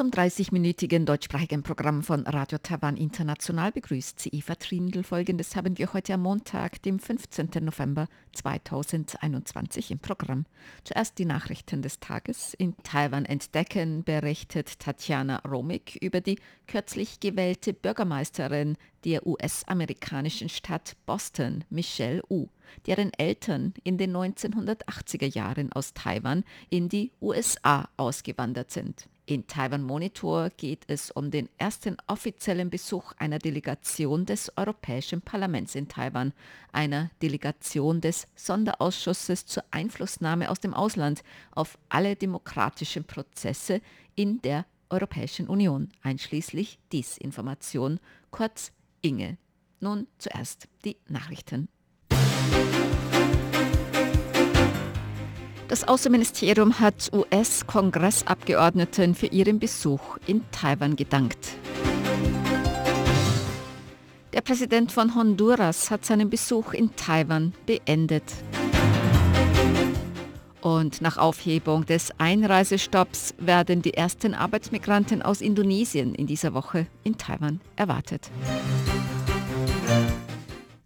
Zum 30-minütigen deutschsprachigen Programm von Radio Taiwan International begrüßt sie Eva Trindl. Folgendes haben wir heute am Montag, dem 15. November 2021 im Programm. Zuerst die Nachrichten des Tages. In Taiwan entdecken berichtet Tatjana Romig über die kürzlich gewählte Bürgermeisterin der US-amerikanischen Stadt Boston, Michelle Wu, deren Eltern in den 1980er Jahren aus Taiwan in die USA ausgewandert sind. In Taiwan Monitor geht es um den ersten offiziellen Besuch einer Delegation des Europäischen Parlaments in Taiwan, einer Delegation des Sonderausschusses zur Einflussnahme aus dem Ausland auf alle demokratischen Prozesse in der Europäischen Union, einschließlich Disinformation, kurz Inge. Nun zuerst die Nachrichten. Das Außenministerium hat US-Kongressabgeordneten für ihren Besuch in Taiwan gedankt. Der Präsident von Honduras hat seinen Besuch in Taiwan beendet. Und nach Aufhebung des Einreisestopps werden die ersten Arbeitsmigranten aus Indonesien in dieser Woche in Taiwan erwartet.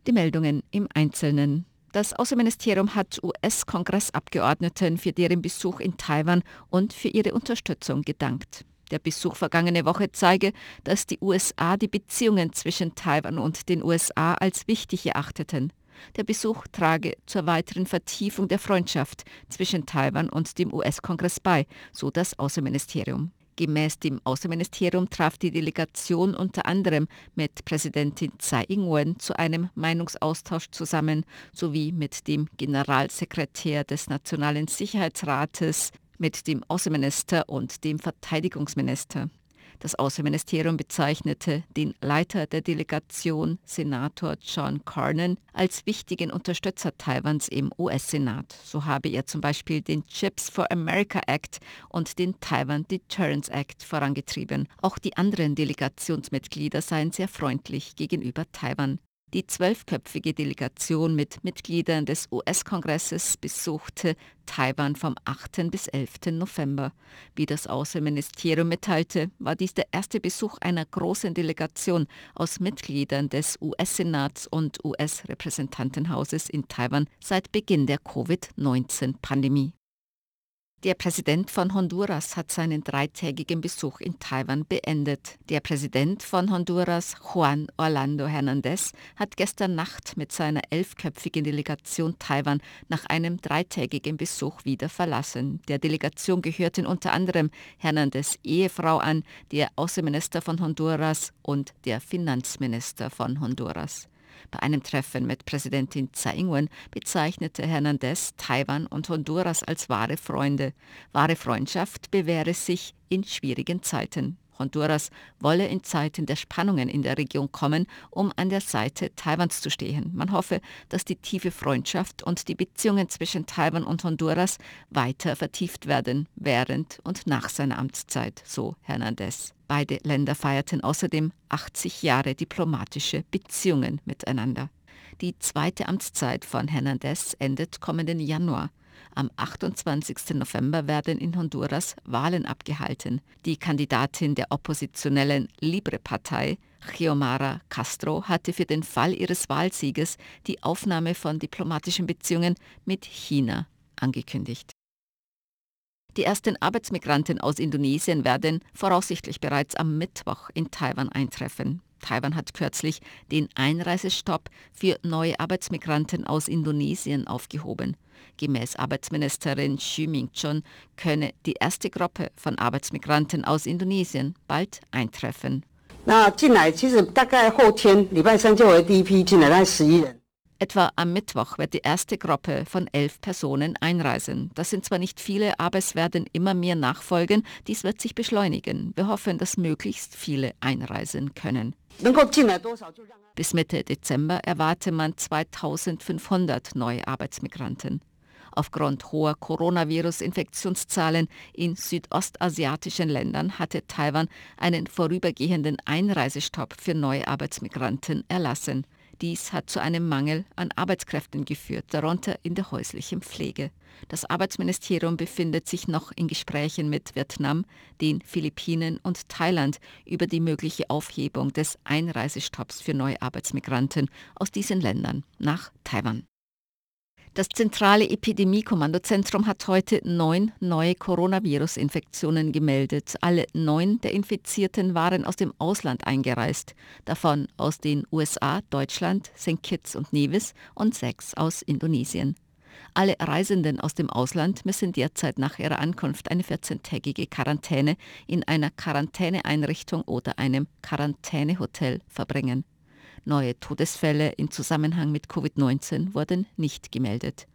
Die Meldungen im Einzelnen. Das Außenministerium hat US-Kongressabgeordneten für deren Besuch in Taiwan und für ihre Unterstützung gedankt. Der Besuch vergangene Woche zeige, dass die USA die Beziehungen zwischen Taiwan und den USA als wichtig erachteten. Der Besuch trage zur weiteren Vertiefung der Freundschaft zwischen Taiwan und dem US-Kongress bei, so das Außenministerium. Gemäß dem Außenministerium traf die Delegation unter anderem mit Präsidentin Tsai Ing-wen zu einem Meinungsaustausch zusammen sowie mit dem Generalsekretär des Nationalen Sicherheitsrates, mit dem Außenminister und dem Verteidigungsminister. Das Außenministerium bezeichnete den Leiter der Delegation, Senator John Cornyn, als wichtigen Unterstützer Taiwans im US-Senat. So habe er zum Beispiel den Chips for America Act und den Taiwan Deterrence Act vorangetrieben. Auch die anderen Delegationsmitglieder seien sehr freundlich gegenüber Taiwan. Die zwölfköpfige Delegation mit Mitgliedern des US-Kongresses besuchte Taiwan vom 8. bis 11. November. Wie das Außenministerium mitteilte, war dies der erste Besuch einer großen Delegation aus Mitgliedern des US-Senats und US-Repräsentantenhauses in Taiwan seit Beginn der Covid-19-Pandemie. Der Präsident von Honduras hat seinen dreitägigen Besuch in Taiwan beendet. Der Präsident von Honduras, Juan Orlando Hernández, hat gestern Nacht mit seiner elfköpfigen Delegation Taiwan nach einem dreitägigen Besuch wieder verlassen. Der Delegation gehörten unter anderem Hernández Ehefrau an, der Außenminister von Honduras und der Finanzminister von Honduras. Bei einem Treffen mit Präsidentin Tsai Ing-wen bezeichnete Hernandez Taiwan und Honduras als wahre Freunde. Wahre Freundschaft bewähre sich in schwierigen Zeiten. Honduras wolle in Zeiten der Spannungen in der Region kommen, um an der Seite Taiwans zu stehen. Man hoffe, dass die tiefe Freundschaft und die Beziehungen zwischen Taiwan und Honduras weiter vertieft werden, während und nach seiner Amtszeit, so Hernandez. Beide Länder feierten außerdem 80 Jahre diplomatische Beziehungen miteinander. Die zweite Amtszeit von Hernandez endet kommenden Januar. Am 28. November werden in Honduras Wahlen abgehalten. Die Kandidatin der oppositionellen Libre-Partei, Xiomara Castro, hatte für den Fall ihres Wahlsieges die Aufnahme von diplomatischen Beziehungen mit China angekündigt. Die ersten Arbeitsmigranten aus Indonesien werden voraussichtlich bereits am Mittwoch in Taiwan eintreffen. Taiwan hat kürzlich den Einreisestopp für neue Arbeitsmigranten aus Indonesien aufgehoben. Gemäß Arbeitsministerin Xu Ming-chun könne die erste Gruppe von Arbeitsmigranten aus Indonesien bald eintreffen. Etwa am Mittwoch wird die erste Gruppe von elf Personen einreisen. Das sind zwar nicht viele, aber es werden immer mehr nachfolgen. Dies wird sich beschleunigen. Wir hoffen, dass möglichst viele einreisen können. Bis Mitte Dezember erwarte man 2500 neue Arbeitsmigranten. Aufgrund hoher Coronavirus-Infektionszahlen in südostasiatischen Ländern hatte Taiwan einen vorübergehenden Einreisestopp für neue Arbeitsmigranten erlassen. Dies hat zu einem Mangel an Arbeitskräften geführt, darunter in der häuslichen Pflege. Das Arbeitsministerium befindet sich noch in Gesprächen mit Vietnam, den Philippinen und Thailand über die mögliche Aufhebung des Einreisestopps für neue Arbeitsmigranten aus diesen Ländern nach Taiwan. Das zentrale Epidemie-Kommandozentrum hat heute neun neue Coronavirus-Infektionen gemeldet. Alle neun der Infizierten waren aus dem Ausland eingereist, davon aus den USA, Deutschland, St. Kitts und Nevis und sechs aus Indonesien. Alle Reisenden aus dem Ausland müssen derzeit nach ihrer Ankunft eine 14-tägige Quarantäne in einer Quarantäneeinrichtung oder einem Quarantänehotel verbringen. Neue Todesfälle im Zusammenhang mit Covid-19 wurden nicht gemeldet.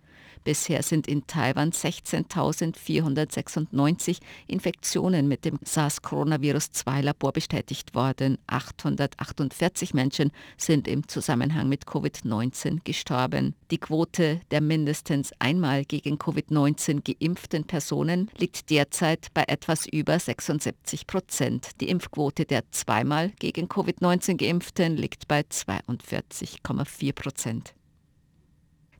Bisher sind in Taiwan 16.496 Infektionen mit dem SARS-Coronavirus-2-Labor bestätigt worden. 848 Menschen sind im Zusammenhang mit Covid-19 gestorben. Die Quote der mindestens einmal gegen Covid-19 geimpften Personen liegt derzeit bei etwas über 76 Prozent. Die Impfquote der zweimal gegen Covid-19 geimpften liegt bei 42,4 Prozent.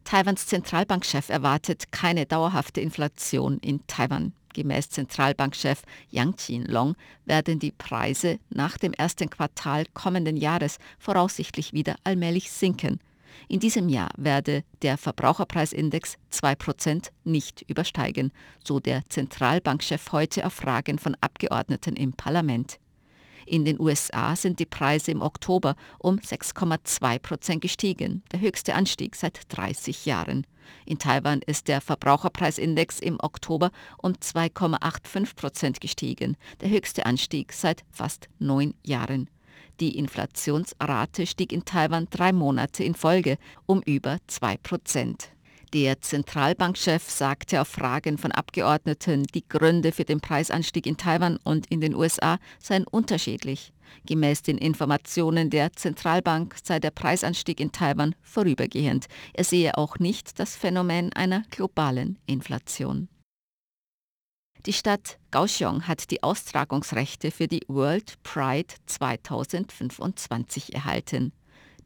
Taiwans Zentralbankchef erwartet keine dauerhafte Inflation in Taiwan. Gemäß Zentralbankchef Yang Qinlong werden die Preise nach dem ersten Quartal kommenden Jahres voraussichtlich wieder allmählich sinken. In diesem Jahr werde der Verbraucherpreisindex 2% nicht übersteigen, so der Zentralbankchef heute auf Fragen von Abgeordneten im Parlament. In den USA sind die Preise im Oktober um 6,2 Prozent gestiegen, der höchste Anstieg seit 30 Jahren. In Taiwan ist der Verbraucherpreisindex im Oktober um 2,85 Prozent gestiegen, der höchste Anstieg seit fast neun Jahren. Die Inflationsrate stieg in Taiwan drei Monate in Folge um über 2 Prozent. Der Zentralbankchef sagte auf Fragen von Abgeordneten, die Gründe für den Preisanstieg in Taiwan und in den USA seien unterschiedlich. Gemäß den Informationen der Zentralbank sei der Preisanstieg in Taiwan vorübergehend. Er sehe auch nicht das Phänomen einer globalen Inflation. Die Stadt Kaohsiung hat die Austragungsrechte für die World Pride 2025 erhalten.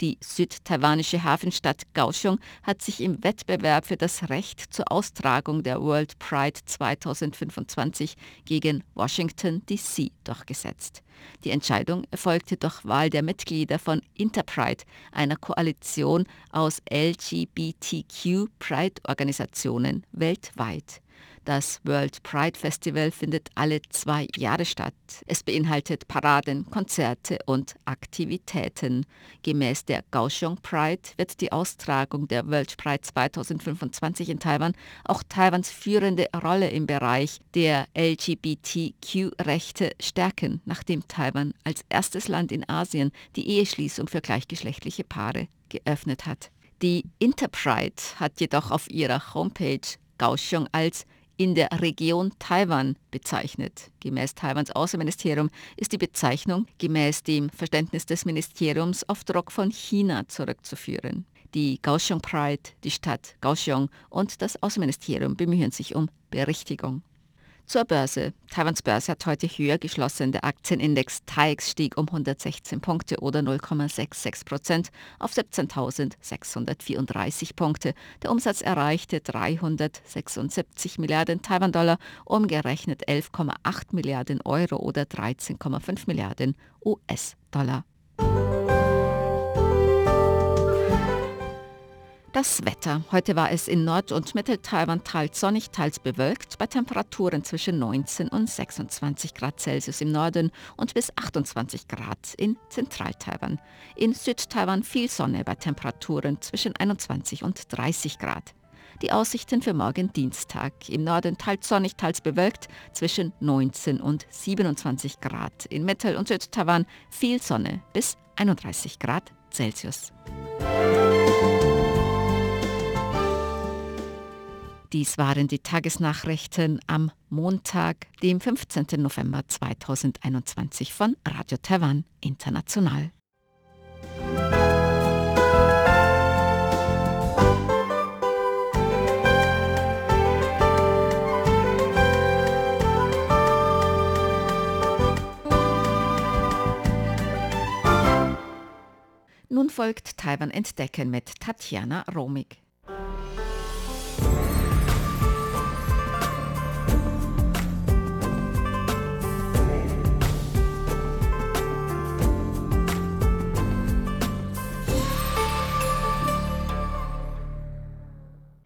Die südtaiwanische Hafenstadt Kaohsiung hat sich im Wettbewerb für das Recht zur Austragung der World Pride 2025 gegen Washington DC durchgesetzt. Die Entscheidung erfolgte durch Wahl der Mitglieder von Interpride, einer Koalition aus LGBTQ-Pride-Organisationen weltweit. Das World Pride Festival findet alle zwei Jahre statt. Es beinhaltet Paraden, Konzerte und Aktivitäten. Gemäß der Kaohsiung Pride wird die Austragung der World Pride 2025 in Taiwan auch Taiwans führende Rolle im Bereich der LGBTQ-Rechte stärken, nachdem Taiwan als erstes Land in Asien die Eheschließung für gleichgeschlechtliche Paare geöffnet hat. Die Interpride hat jedoch auf ihrer Homepage Kaohsiung als in der Region Taiwan bezeichnet. Gemäß Taiwans Außenministerium ist die Bezeichnung gemäß dem Verständnis des Ministeriums auf Druck von China zurückzuführen. Die Kaohsiung Pride, die Stadt Kaohsiung und das Außenministerium bemühen sich um Berichtigung. Zur Börse. Taiwans Börse hat heute höher geschlossen. Der Aktienindex TAIX stieg um 116 Punkte oder 0,66 Prozent auf 17.634 Punkte. Der Umsatz erreichte 376 Milliarden Taiwan-Dollar, umgerechnet 11,8 Milliarden Euro oder 13,5 Milliarden US-Dollar. Das Wetter. Heute war es in Nord- und Mittel-Taiwan teils sonnig, teils bewölkt, bei Temperaturen zwischen 19 und 26 Grad Celsius im Norden und bis 28 Grad in Zentral-Taiwan. In Süd-Taiwan viel Sonne bei Temperaturen zwischen 21 und 30 Grad. Die Aussichten für morgen Dienstag. Im Norden teils sonnig, teils bewölkt, zwischen 19 und 27 Grad. In Mittel- und Süd-Taiwan viel Sonne bis 31 Grad Celsius. Dies waren die Tagesnachrichten am Montag, dem 15. November 2021 von Radio Taiwan International. Nun folgt Taiwan Entdecken mit Tatjana Romig.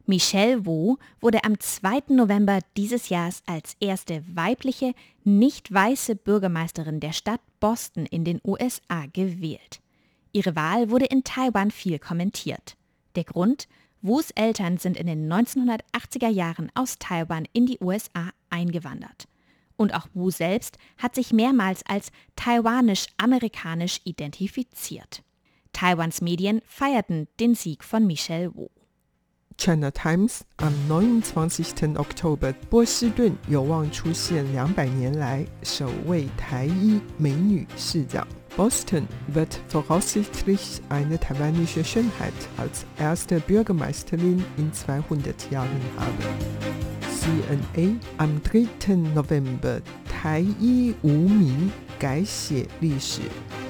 Michelle Wu wurde am 2. November dieses Jahres als erste weibliche, nicht weiße Bürgermeisterin der Stadt Boston in den USA gewählt. Ihre Wahl wurde in Taiwan viel kommentiert. Der Grund? Wus Eltern sind in den 1980er Jahren aus Taiwan in die USA eingewandert. Und auch Wu selbst hat sich mehrmals als taiwanisch-amerikanisch identifiziert. Taiwans Medien feierten den Sieg von Michelle Wu. China Times am 29. Oktober，波士顿有望出现两百年来首位台裔美女市长。Boston wird voraussichtlich eine taiwanische Schönheit als erste Bürgermeisterin in 200 Jahren haben. CNA am 3. November 台裔无名 改写历史。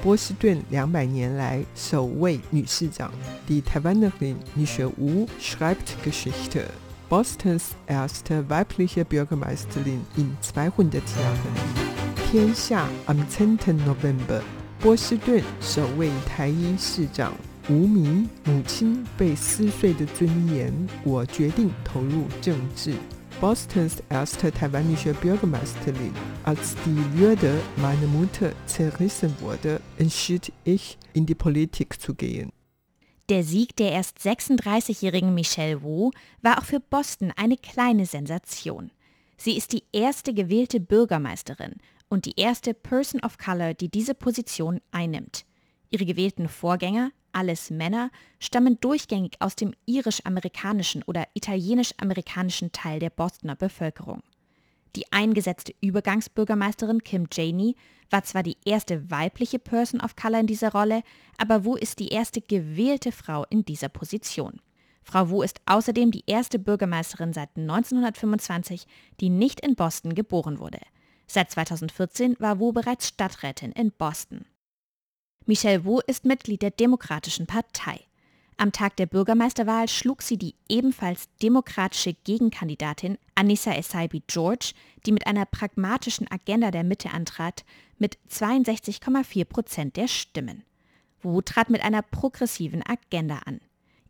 波士顿两百年来首位女市长，Die Taiwanerin Michelle Wu schreibt Geschichte. Bostons erste weibliche Bürgermeisterin in 200 Jahren. 天下 am 10. November 波士顿首位台裔市长吴明母亲被撕碎的尊严，我决定投入政治。Bostons erste taiwanische Bürgermeisterin. Als die Würde meiner Mutter zerrissen wurde, entschied ich, in die Politik zu gehen. Der Sieg der erst 36-jährigen Michelle Wu war auch für Boston eine kleine Sensation. Sie ist die erste gewählte Bürgermeisterin und die erste Person of Color, die diese Position einnimmt. Ihre gewählten Vorgänger, alles Männer, stammen durchgängig aus dem irisch-amerikanischen oder italienisch-amerikanischen Teil der Bostoner Bevölkerung. Die eingesetzte Übergangsbürgermeisterin Kim Janey war zwar die erste weibliche Person of Color in dieser Rolle, aber Wu ist die erste gewählte Frau in dieser Position. Frau Wu ist außerdem die erste Bürgermeisterin seit 1925, die nicht in Boston geboren wurde. Seit 2014 war Wu bereits Stadträtin in Boston. Michelle Wu ist Mitglied der Demokratischen Partei. Am Tag der Bürgermeisterwahl schlug sie die ebenfalls demokratische Gegenkandidatin Anissa Essaibi George, die mit einer pragmatischen Agenda der Mitte antrat, mit 62,4 Prozent der Stimmen. Wu trat mit einer progressiven Agenda an.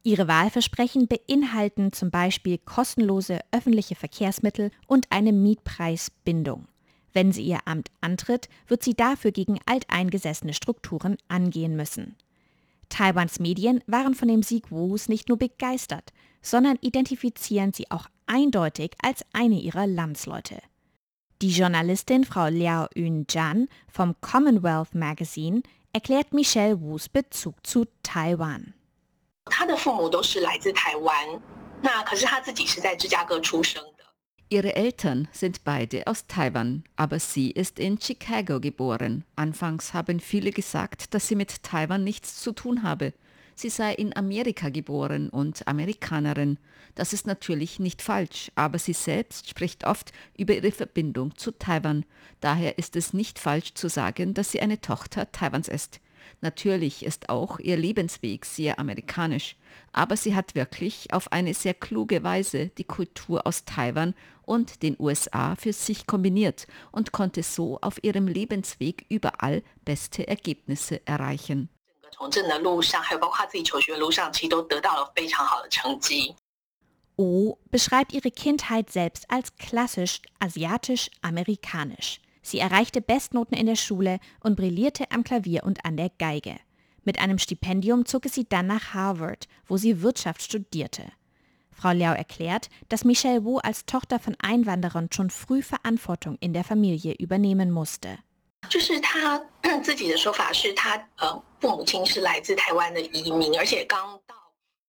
Ihre Wahlversprechen beinhalten zum Beispiel kostenlose öffentliche Verkehrsmittel und eine Mietpreisbindung. Wenn sie ihr Amt antritt, wird sie dafür gegen alteingesessene Strukturen angehen müssen. Taiwans Medien waren von dem Sieg Wus nicht nur begeistert, sondern identifizieren sie auch eindeutig als eine ihrer Landsleute. Die Journalistin Frau Liao Yun-Jan vom Commonwealth Magazine erklärt Michelle Wus Bezug zu Taiwan. Ihre Eltern sind beide aus Taiwan, aber sie ist in Chicago geboren. Anfangs haben viele gesagt, dass sie mit Taiwan nichts zu tun habe. Sie sei in Amerika geboren und Amerikanerin. Das ist natürlich nicht falsch, aber sie selbst spricht oft über ihre Verbindung zu Taiwan. Daher ist es nicht falsch zu sagen, dass sie eine Tochter Taiwans ist. Natürlich ist auch ihr Lebensweg sehr amerikanisch, aber sie hat wirklich auf eine sehr kluge Weise die Kultur aus Taiwan und den USA für sich kombiniert und konnte so auf ihrem Lebensweg überall beste Ergebnisse erreichen. O beschreibt ihre Kindheit selbst als klassisch asiatisch-amerikanisch. Sie erreichte Bestnoten in der Schule und brillierte am Klavier und an der Geige. Mit einem Stipendium zog es sie dann nach Harvard, wo sie Wirtschaft studierte. Frau Liao erklärt, dass Michelle Wu als Tochter von Einwanderern schon früh Verantwortung in der Familie übernehmen musste.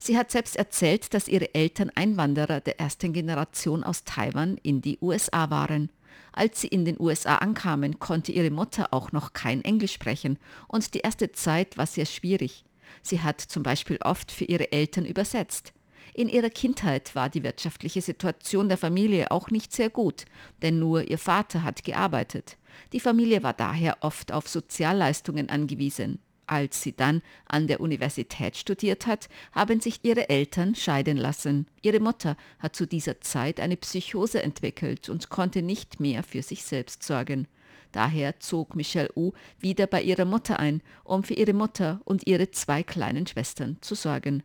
Sie hat selbst erzählt, dass ihre Eltern Einwanderer der ersten Generation aus Taiwan in die USA waren. Als sie in den USA ankamen, konnte ihre Mutter auch noch kein Englisch sprechen und die erste Zeit war sehr schwierig. Sie hat zum Beispiel oft für ihre Eltern übersetzt. In ihrer Kindheit war die wirtschaftliche Situation der Familie auch nicht sehr gut, denn nur ihr Vater hat gearbeitet. Die Familie war daher oft auf Sozialleistungen angewiesen. Als sie dann an der Universität studiert hat, haben sich ihre Eltern scheiden lassen. Ihre Mutter hat zu dieser Zeit eine Psychose entwickelt und konnte nicht mehr für sich selbst sorgen. Daher zog Michelle Wu wieder bei ihrer Mutter ein, um für ihre Mutter und ihre zwei kleinen Schwestern zu sorgen.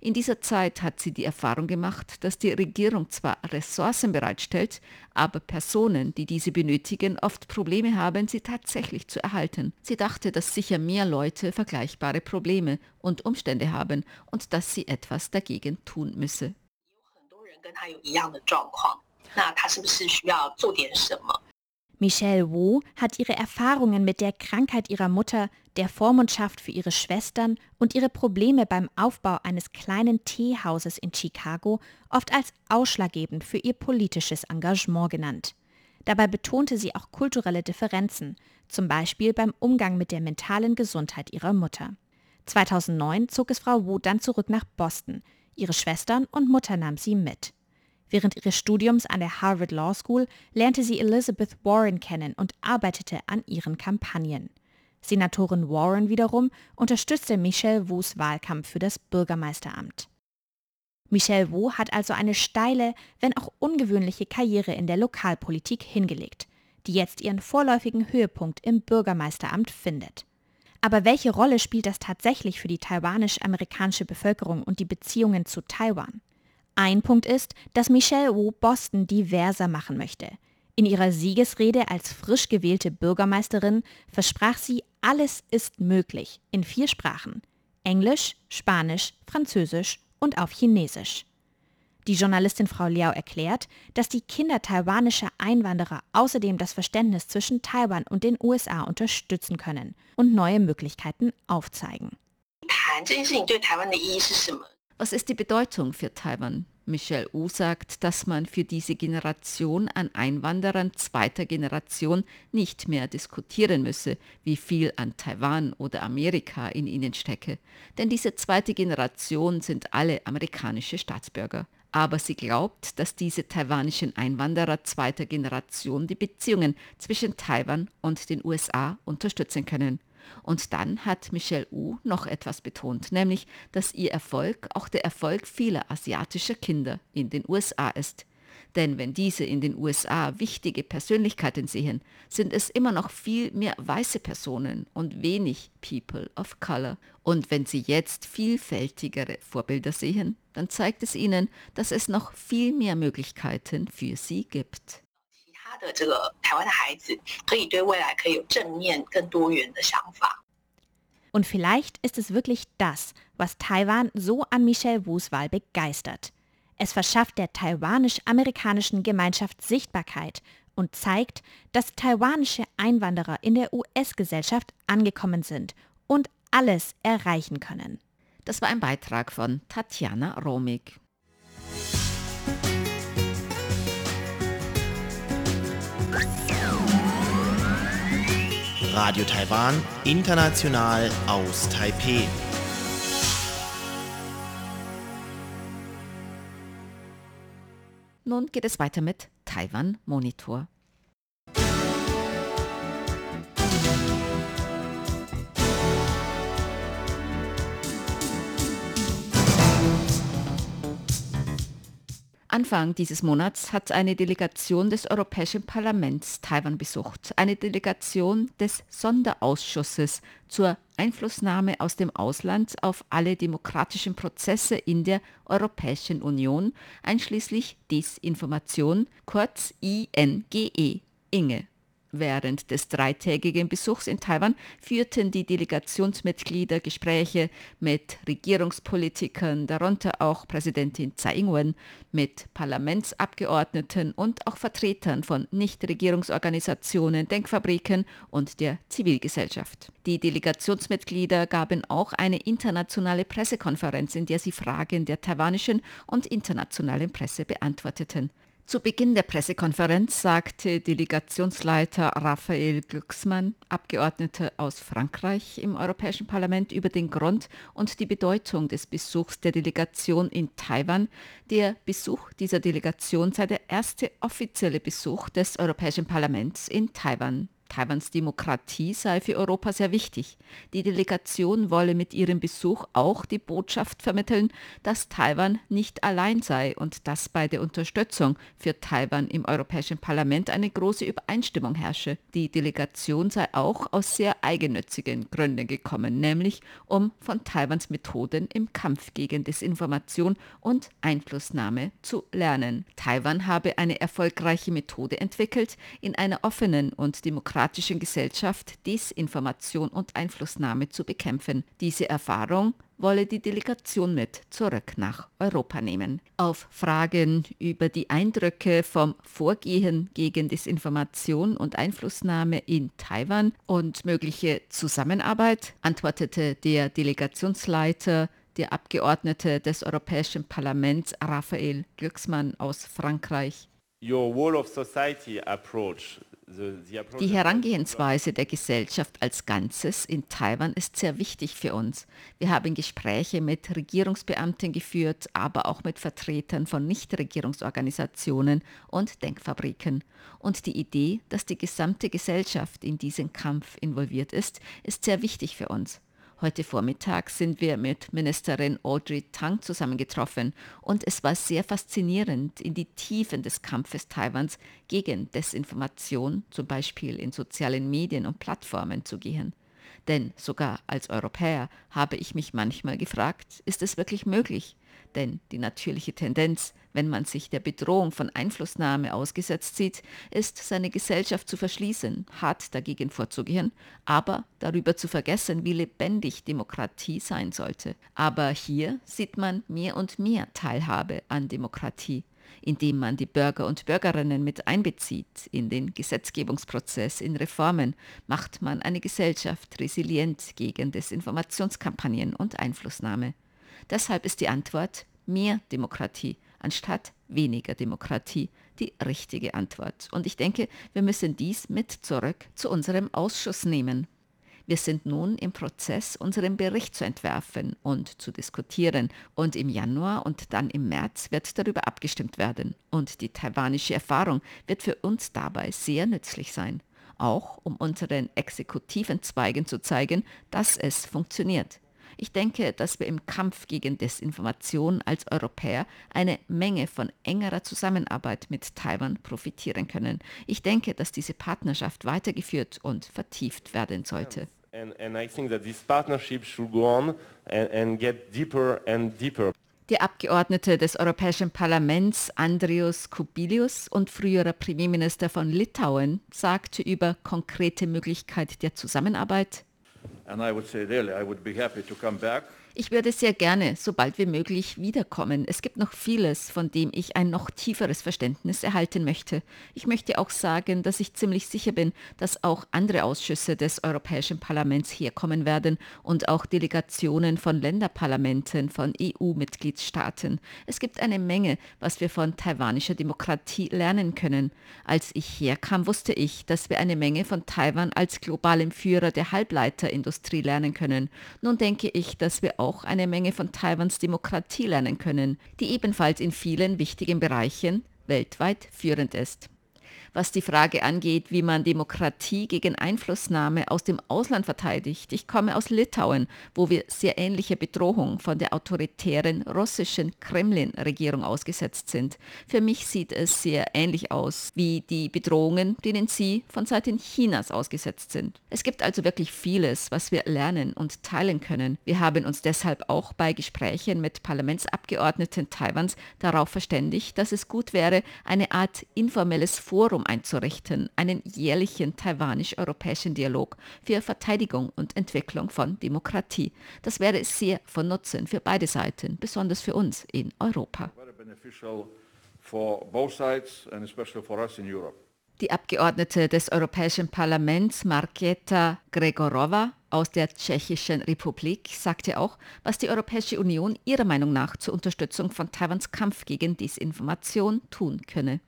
In dieser Zeit hat sie die Erfahrung gemacht, dass die Regierung zwar Ressourcen bereitstellt, aber Personen, die diese benötigen, oft Probleme haben, sie tatsächlich zu erhalten. Sie dachte, dass sicher mehr Leute vergleichbare Probleme und Umstände haben und dass sie etwas dagegen tun müsse. 跟他有一样的状况，那他是不是需要做点什么？ Michelle Wu hat ihre Erfahrungen mit der Krankheit ihrer Mutter, der Vormundschaft für ihre Schwestern und ihre Probleme beim Aufbau eines kleinen Teehauses in Chicago oft als ausschlaggebend für ihr politisches Engagement genannt. Dabei betonte sie auch kulturelle Differenzen, zum Beispiel beim Umgang mit der mentalen Gesundheit ihrer Mutter. 2009 zog es Frau Wu dann zurück nach Boston. Ihre Schwestern und Mutter nahm sie mit. Während ihres Studiums an der Harvard Law School lernte sie Elizabeth Warren kennen und arbeitete an ihren Kampagnen. Senatorin Warren wiederum unterstützte Michelle Wus Wahlkampf für das Bürgermeisteramt. Michelle Wu hat also eine steile, wenn auch ungewöhnliche Karriere in der Lokalpolitik hingelegt, die jetzt ihren vorläufigen Höhepunkt im Bürgermeisteramt findet. Aber welche Rolle spielt das tatsächlich für die taiwanisch-amerikanische Bevölkerung und die Beziehungen zu Taiwan? Ein Punkt ist, dass Michelle Wu Boston diverser machen möchte. In ihrer Siegesrede als frisch gewählte Bürgermeisterin versprach sie, alles ist möglich in vier Sprachen. Englisch, Spanisch, Französisch und auf Chinesisch. Die Journalistin Frau Liao erklärt, dass die Kinder taiwanischer Einwanderer außerdem das Verständnis zwischen Taiwan und den USA unterstützen können und neue Möglichkeiten aufzeigen. Was ist die Bedeutung für Taiwan? Michelle U sagt, dass man für diese Generation an Einwanderern zweiter Generation nicht mehr diskutieren müsse, wie viel an Taiwan oder Amerika in ihnen stecke. Denn diese zweite Generation sind alle amerikanische Staatsbürger. Aber sie glaubt, dass diese taiwanischen Einwanderer zweiter Generation die Beziehungen zwischen Taiwan und den USA unterstützen können. Und dann hat Michelle Wu noch etwas betont, nämlich, dass ihr Erfolg auch der Erfolg vieler asiatischer Kinder in den USA ist. Denn wenn diese in den USA wichtige Persönlichkeiten sehen, sind es immer noch viel mehr weiße Personen und wenig People of Color. Und wenn sie jetzt vielfältigere Vorbilder sehen, dann zeigt es ihnen, dass es noch viel mehr Möglichkeiten für sie gibt. 其他的这个台湾的孩子可以对未来可以有正面、更多元的想法。 Und vielleicht ist es wirklich das, was Taiwan so an Michelle Wus Wahl begeistert. Es verschafft der taiwanisch-amerikanischen Gemeinschaft Sichtbarkeit und zeigt, dass taiwanische Einwanderer in der US-Gesellschaft angekommen sind und alles erreichen können. Das war ein Beitrag von Tatjana Romig. Radio Taiwan, international aus Taipeh. Nun geht es weiter mit Taiwan Monitor. Anfang dieses Monats hat eine Delegation des Europäischen Parlaments Taiwan besucht. Eine Delegation des Sonderausschusses zur Einflussnahme aus dem Ausland auf alle demokratischen Prozesse in der Europäischen Union, einschließlich Desinformation, kurz INGE, Inge. Während des dreitägigen Besuchs in Taiwan führten die Delegationsmitglieder Gespräche mit Regierungspolitikern, darunter auch Präsidentin Tsai Ing-wen, mit Parlamentsabgeordneten und auch Vertretern von Nichtregierungsorganisationen, Denkfabriken und der Zivilgesellschaft. Die Delegationsmitglieder gaben auch eine internationale Pressekonferenz, in der sie Fragen der taiwanischen und internationalen Presse beantworteten. Zu Beginn der Pressekonferenz sagte Delegationsleiter Raphael Glücksmann, Abgeordneter aus Frankreich im Europäischen Parlament, über den Grund und die Bedeutung des Besuchs der Delegation in Taiwan. Der Besuch dieser Delegation sei der erste offizielle Besuch des Europäischen Parlaments in Taiwan. Taiwans Demokratie sei für Europa sehr wichtig. Die Delegation wolle mit ihrem Besuch auch die Botschaft vermitteln, dass Taiwan nicht allein sei und dass bei der Unterstützung für Taiwan im Europäischen Parlament eine große Übereinstimmung herrsche. Die Delegation sei auch aus sehr eigennützigen Gründen gekommen, nämlich um von Taiwans Methoden im Kampf gegen Desinformation und Einflussnahme zu lernen. Taiwan habe eine erfolgreiche Methode entwickelt, in einer offenen und demokratischen Gesellschaft Desinformation und Einflussnahme zu bekämpfen. Diese Erfahrung wolle die Delegation mit zurück nach Europa nehmen. Auf Fragen über die Eindrücke vom Vorgehen gegen Desinformation und Einflussnahme in Taiwan und mögliche Zusammenarbeit antwortete der Delegationsleiter der Abgeordnete des Europäischen Parlaments Raphael Glücksmann aus Frankreich. Your whole of society approach die Herangehensweise der Gesellschaft als Ganzes in Taiwan ist sehr wichtig für uns. Wir haben Gespräche mit Regierungsbeamten geführt, aber auch mit Vertretern von Nichtregierungsorganisationen und Denkfabriken. Und die Idee, dass die gesamte Gesellschaft in diesen Kampf involviert ist, ist sehr wichtig für uns. Heute Vormittag sind wir mit Ministerin Audrey Tang zusammengetroffen und es war sehr faszinierend, in die Tiefen des Kampfes Taiwans gegen Desinformation, zum Beispiel in sozialen Medien und Plattformen, zu gehen. Denn sogar als Europäer habe ich mich manchmal gefragt, ist es wirklich möglich, denn die natürliche Tendenz, wenn man sich der Bedrohung von Einflussnahme ausgesetzt sieht, ist, seine Gesellschaft zu verschließen, hart dagegen vorzugehen, aber darüber zu vergessen, wie lebendig Demokratie sein sollte. Aber hier sieht man mehr und mehr Teilhabe an Demokratie indem man die Bürger und Bürgerinnen mit einbezieht in den Gesetzgebungsprozess, in Reformen, macht man eine Gesellschaft resilient gegen Desinformationskampagnen und Einflussnahme. Deshalb ist die Antwort mehr Demokratie anstatt weniger Demokratie die richtige Antwort. Und ich denke, wir müssen dies mit zurück zu unserem Ausschuss nehmen. Wir sind nun im Prozess, unseren Bericht zu entwerfen und zu diskutieren. Und im Januar und dann im März wird darüber abgestimmt werden. Und die taiwanische Erfahrung wird für uns dabei sehr nützlich sein. Auch um unseren exekutiven Zweigen zu zeigen, dass es funktioniert. Ich denke, dass wir im Kampf gegen Desinformation als Europäer eine Menge von engerer Zusammenarbeit mit Taiwan profitieren können. Ich denke, dass diese Partnerschaft weitergeführt und vertieft werden sollte. And, and I think that this partnership should go on and, and get deeper and deeper. Der Abgeordnete des Europäischen Parlaments Andrius Kubilius und früherer Premierminister von Litauen sagte über konkrete Möglichkeit der Zusammenarbeit. And I would say really, I would be happy to come back ich würde sehr gerne, sobald wie möglich, wiederkommen. Es gibt noch vieles, von dem ich ein noch tieferes Verständnis erhalten möchte. Ich möchte auch sagen, dass ich ziemlich sicher bin, dass auch andere Ausschüsse des Europäischen Parlaments herkommen werden und auch Delegationen von Länderparlamenten, von EU-Mitgliedstaaten. Es gibt eine Menge, was wir von taiwanischer Demokratie lernen können. Als ich herkam, wusste ich, dass wir eine Menge von Taiwan als globalem Führer der Halbleiterindustrie lernen können. Nun denke ich, dass wir auch eine Menge von Taiwans Demokratie lernen können, die ebenfalls in vielen wichtigen Bereichen weltweit führend ist was die Frage angeht, wie man Demokratie gegen Einflussnahme aus dem Ausland verteidigt. Ich komme aus Litauen, wo wir sehr ähnliche Bedrohung von der autoritären russischen Kremlin-Regierung ausgesetzt sind. Für mich sieht es sehr ähnlich aus wie die Bedrohungen, denen Sie von Seiten Chinas ausgesetzt sind. Es gibt also wirklich vieles, was wir lernen und teilen können. Wir haben uns deshalb auch bei Gesprächen mit Parlamentsabgeordneten Taiwans darauf verständigt, dass es gut wäre, eine Art informelles Forum Forum einzurichten, einen jährlichen taiwanisch-europäischen Dialog für Verteidigung und Entwicklung von Demokratie. Das wäre sehr von Nutzen für beide Seiten, besonders für uns in Europa. Die Abgeordnete des Europäischen Parlaments Marketa Gregorova aus der Tschechischen Republik sagte auch, was die Europäische Union ihrer Meinung nach zur Unterstützung von Taiwans Kampf gegen Desinformation tun könne.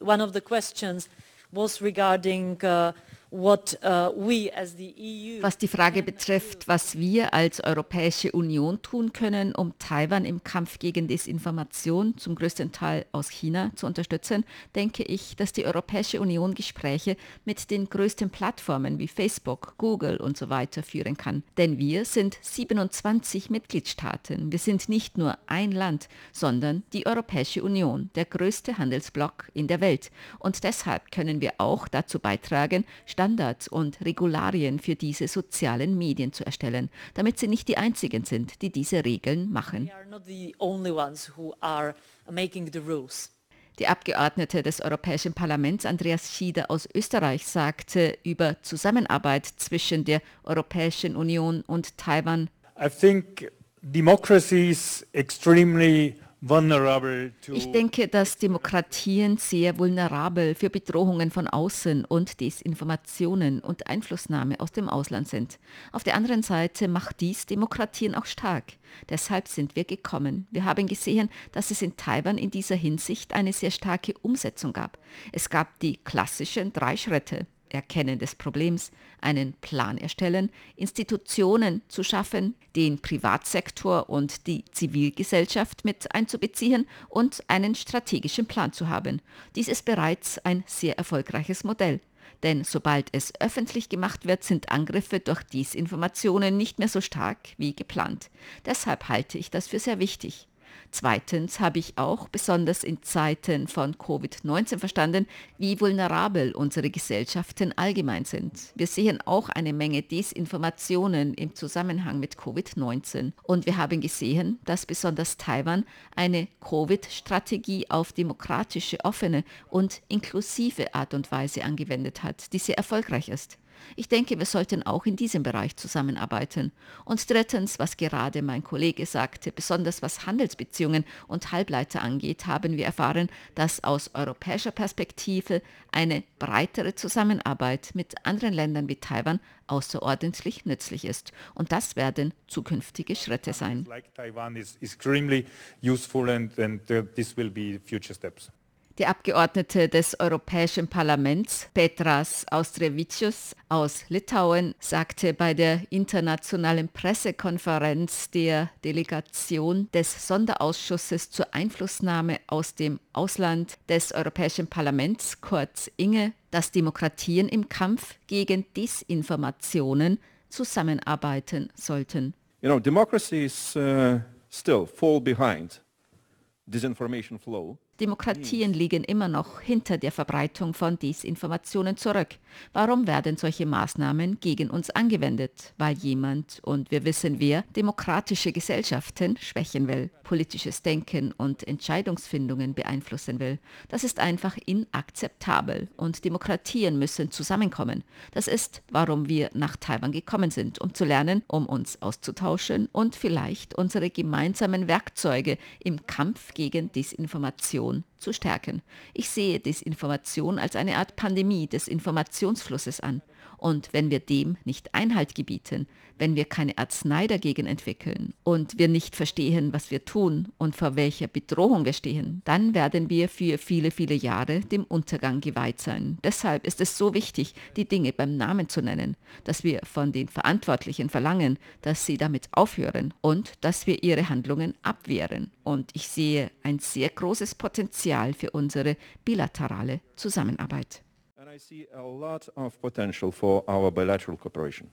One of the questions was regarding uh, uh, EU was die Frage betrifft, was wir als Europäische Union tun können, um Taiwan im Kampf gegen Desinformation, zum größten Teil aus China, zu unterstützen, denke ich, dass die Europäische Union Gespräche mit den größten Plattformen wie Facebook, Google und so weiter führen kann. Denn wir sind 27 Mitgliedstaaten. Wir sind nicht nur ein Land, sondern die Europäische Union, der größte Handelsblock in der Welt. Und deshalb können wir auch dazu beitragen, Standards und Regularien für diese sozialen Medien zu erstellen, damit sie nicht die einzigen sind, die diese Regeln machen. Die Abgeordnete des Europäischen Parlaments Andreas Schieder aus Österreich sagte über Zusammenarbeit zwischen der Europäischen Union und Taiwan. I think democracy is extremely ich denke, dass Demokratien sehr vulnerabel für Bedrohungen von außen und Desinformationen und Einflussnahme aus dem Ausland sind. Auf der anderen Seite macht dies Demokratien auch stark. Deshalb sind wir gekommen. Wir haben gesehen, dass es in Taiwan in dieser Hinsicht eine sehr starke Umsetzung gab. Es gab die klassischen drei Schritte. Erkennen des Problems, einen Plan erstellen, Institutionen zu schaffen, den Privatsektor und die Zivilgesellschaft mit einzubeziehen und einen strategischen Plan zu haben. Dies ist bereits ein sehr erfolgreiches Modell. Denn sobald es öffentlich gemacht wird, sind Angriffe durch Desinformationen nicht mehr so stark wie geplant. Deshalb halte ich das für sehr wichtig. Zweitens habe ich auch besonders in Zeiten von Covid-19 verstanden, wie vulnerabel unsere Gesellschaften allgemein sind. Wir sehen auch eine Menge Desinformationen im Zusammenhang mit Covid-19. Und wir haben gesehen, dass besonders Taiwan eine Covid-Strategie auf demokratische, offene und inklusive Art und Weise angewendet hat, die sehr erfolgreich ist. Ich denke, wir sollten auch in diesem Bereich zusammenarbeiten. Und drittens, was gerade mein Kollege sagte, besonders was Handelsbeziehungen und Halbleiter angeht, haben wir erfahren, dass aus europäischer Perspektive eine breitere Zusammenarbeit mit anderen Ländern wie Taiwan außerordentlich nützlich ist. Und das werden zukünftige Schritte sein. Like Taiwan is extremely useful and, and uh, this will be future steps. Die Abgeordnete des Europäischen Parlaments, Petras Austrevicius aus Litauen, sagte bei der internationalen Pressekonferenz der Delegation des Sonderausschusses zur Einflussnahme aus dem Ausland des Europäischen Parlaments, kurz Inge, dass Demokratien im Kampf gegen Desinformationen zusammenarbeiten sollten. You know, democracies uh, still fall behind disinformation flow. Demokratien liegen immer noch hinter der Verbreitung von Desinformationen zurück. Warum werden solche Maßnahmen gegen uns angewendet? Weil jemand, und wir wissen wer, demokratische Gesellschaften schwächen will, politisches Denken und Entscheidungsfindungen beeinflussen will. Das ist einfach inakzeptabel und Demokratien müssen zusammenkommen. Das ist, warum wir nach Taiwan gekommen sind, um zu lernen, um uns auszutauschen und vielleicht unsere gemeinsamen Werkzeuge im Kampf gegen Desinformation Information zu stärken. Ich sehe Desinformation als eine Art Pandemie des Informationsflusses an. Und wenn wir dem nicht Einhalt gebieten, wenn wir keine Arznei dagegen entwickeln und wir nicht verstehen, was wir tun und vor welcher Bedrohung wir stehen, dann werden wir für viele, viele Jahre dem Untergang geweiht sein. Deshalb ist es so wichtig, die Dinge beim Namen zu nennen, dass wir von den Verantwortlichen verlangen, dass sie damit aufhören und dass wir ihre Handlungen abwehren. Und ich sehe ein sehr großes Potenzial für unsere bilaterale Zusammenarbeit. And I see a lot of potential for our bilateral cooperation.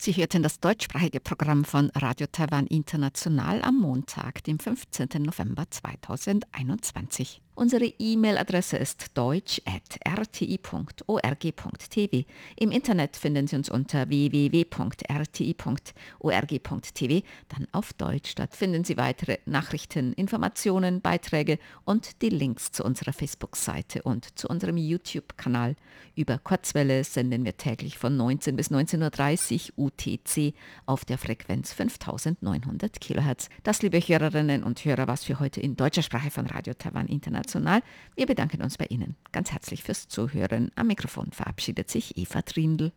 Sie hörten das deutschsprachige Programm von Radio Taiwan International am Montag, dem 15. November 2021. Unsere E-Mail-Adresse ist deutsch.rti.org.tv. Im Internet finden Sie uns unter www.rti.org.tv, dann auf Deutsch. Dort finden Sie weitere Nachrichten, Informationen, Beiträge und die Links zu unserer Facebook-Seite und zu unserem YouTube-Kanal. Über Kurzwelle senden wir täglich von 19 bis 19.30 Uhr UTC auf der Frequenz 5900 kHz. Das, liebe Hörerinnen und Hörer, was für heute in deutscher Sprache von Radio Taiwan International. Wir bedanken uns bei Ihnen ganz herzlich fürs Zuhören. Am Mikrofon verabschiedet sich Eva Trindl.